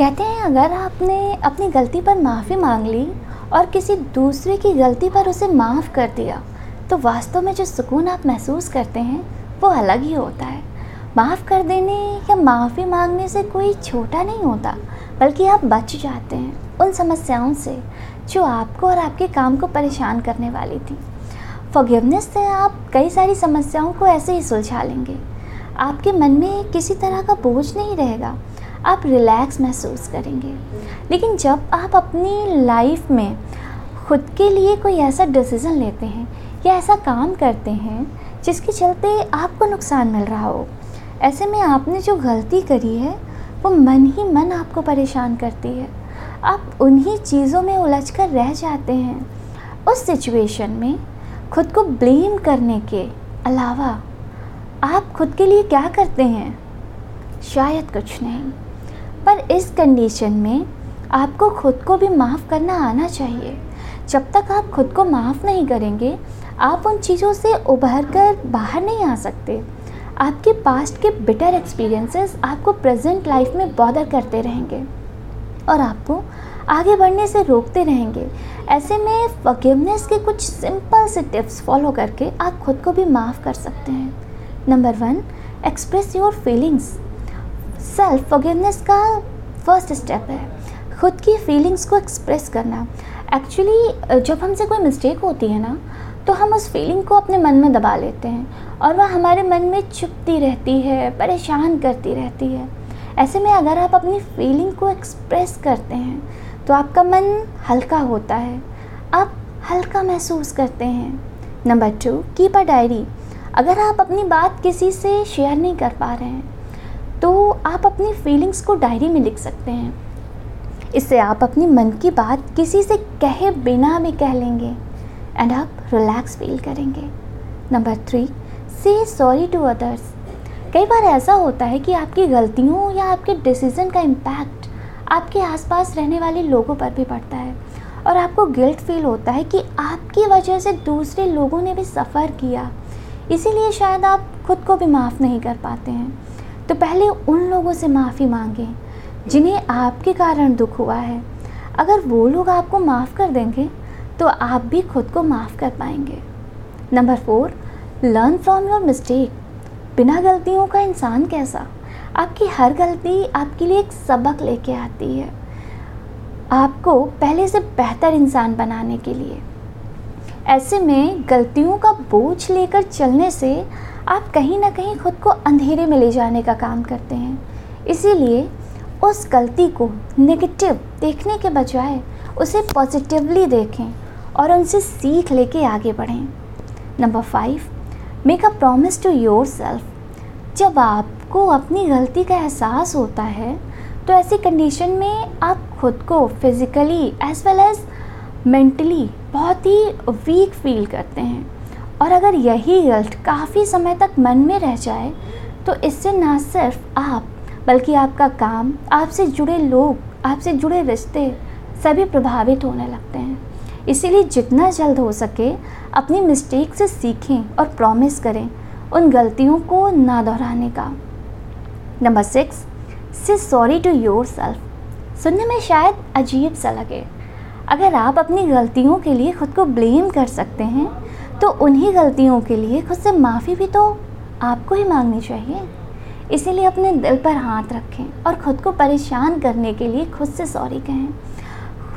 कहते हैं, अगर आपने अपनी गलती पर माफ़ी मांग ली और किसी दूसरे की गलती पर उसे माफ़ कर दिया तो वास्तव में जो सुकून आप महसूस करते हैं, वो अलग ही होता है। माफ़ कर देने या माफ़ी मांगने से कोई छोटा नहीं होता, बल्कि आप बच जाते हैं उन समस्याओं से, जो आपको और आपके काम को परेशान करने वाली थी। फॉरगिवनेस से आप कई सारी समस्याओं को ऐसे ही सुलझा लेंगे। आपके मन में किसी तरह का बोझ नहीं रहेगा आप रिलैक्स महसूस करेंगे। लेकिन जब आप अपनी लाइफ में खुद के लिए कोई ऐसा डिसीज़न लेते हैं या ऐसा काम करते हैं, जिसके चलते आपको नुकसान मिल रहा हो, ऐसे में आपने जो गलती करी है, वो मन ही मन आपको परेशान करती है। आप उन्हीं चीज़ों में उलझ कर रह जाते हैं। उस सिचुएशन में खुद को ब्लेम करने के अलावा आप खुद के लिए क्या करते हैं? शायद कुछ नहीं। पर इस कंडीशन में आपको खुद को भी माफ़ करना आना चाहिए। जब तक आप खुद को माफ़ नहीं करेंगे, आप उन चीज़ों से उभर कर बाहर नहीं आ सकते। आपके पास्ट के बिटर एक्सपीरियंसेस आपको प्रेजेंट लाइफ में बॉदर करते रहेंगे और आपको आगे बढ़ने से रोकते रहेंगे। ऐसे में फॉरगिवनेस के कुछ सिंपल से टिप्स फॉलो करके आप खुद को भी माफ़ कर सकते हैं। Number one express your feelings self forgiveness का फ़र्स्ट स्टेप है। खुद की फीलिंग्स को एक्सप्रेस करना। एक्चुअली जब हमसे कोई मिस्टेक होती है ना तो हम उस फीलिंग को अपने मन में दबा लेते हैं और वह हमारे मन में चुपती रहती है, परेशान करती रहती है। ऐसे में अगर आप अपनी फीलिंग को एक्सप्रेस करते हैं तो आपका मन हल्का होता है। आप हल्का महसूस करते हैं। Number two keep a diary अगर आप अपनी बात किसी से शेयर नहीं कर पा रहे हैं तो आप अपनी फीलिंग्स को डायरी में लिख सकते हैं। इससे आप अपनी मन की बात किसी से कहे बिना भी कह लेंगे एंड आप रिलैक्स फील करेंगे। Number three say sorry to others कई बार ऐसा होता है कि आपकी गलतियों या आपके डिसीज़न का इम्पैक्ट आपके आसपास रहने वाले लोगों पर भी पड़ता है और आपको गिल्ट फील होता है कि आपकी वजह से दूसरे लोगों ने भी सफ़र किया। इसीलिए शायद आप खुद को भी माफ़ नहीं कर पाते हैं। तो पहले उन लोगों से माफ़ी मांगें, जिन्हें आपके कारण दुख हुआ है। अगर वो लोग आपको माफ़ कर देंगे तो आप भी खुद को माफ़ कर पाएँगे। Number four learn from your mistake बिना गलतियों का इंसान कैसा? आपकी हर गलती आपके लिए एक सबक लेके आती है। आपको पहले से बेहतर इंसान बनाने के लिए। ऐसे में गलतियों का बोझ लेकर चलने से आप कहीं ना कहीं खुद को अंधेरे में ले जाने का काम करते हैं। इसीलिए उस गलती को नेगेटिव देखने के बजाय उसे पॉजिटिवली देखें और उनसे सीख लेके आगे बढ़ें। Number five make a promise to yourself जब आपको अपनी गलती का एहसास होता है तो ऐसी कंडीशन में आप खुद को physically as well as mentally बहुत ही वीक फील करते हैं। और अगर यही गिल्ट काफ़ी समय तक मन में रह जाए तो इससे ना सिर्फ़ आप, बल्कि आपका काम, आपसे जुड़े लोग, आपसे जुड़े रिश्ते सभी प्रभावित होने लगते हैं। इसीलिए जितना जल्द हो सके, अपनी मिस्टेक से सीखें और प्रॉमिस करें उन गलतियों को ना दोहराने का। Number six say sorry to yourself सुनने में शायद अजीब सा लगे। अगर आप अपनी गलतियों के लिए खुद को ब्लेम कर सकते हैं तो उन्हीं गलतियों के लिए खुद से माफ़ी भी तो आपको ही मांगनी चाहिए। इसीलिए अपने दिल पर हाथ रखें और ख़ुद को परेशान करने के लिए खुद से सॉरी कहें।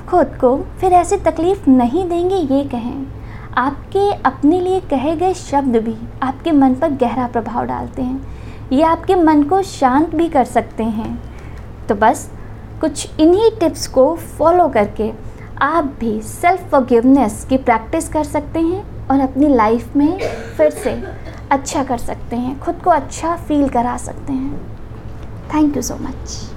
खुद को फिर ऐसी तकलीफ़ नहीं देंगे ये कहें। आपके अपने लिए कहे गए शब्द भी आपके मन पर गहरा प्रभाव डालते हैं। ये आपके मन को शांत भी कर सकते हैं। तो बस कुछ इन्हीं टिप्स को फॉलो करके आप भी सेल्फ फॉरगिवनेस की प्रैक्टिस कर सकते हैं। और अपनी लाइफ में फिर से अच्छा कर सकते हैं, खुद को अच्छा फील करा सकते हैं। Thank you so much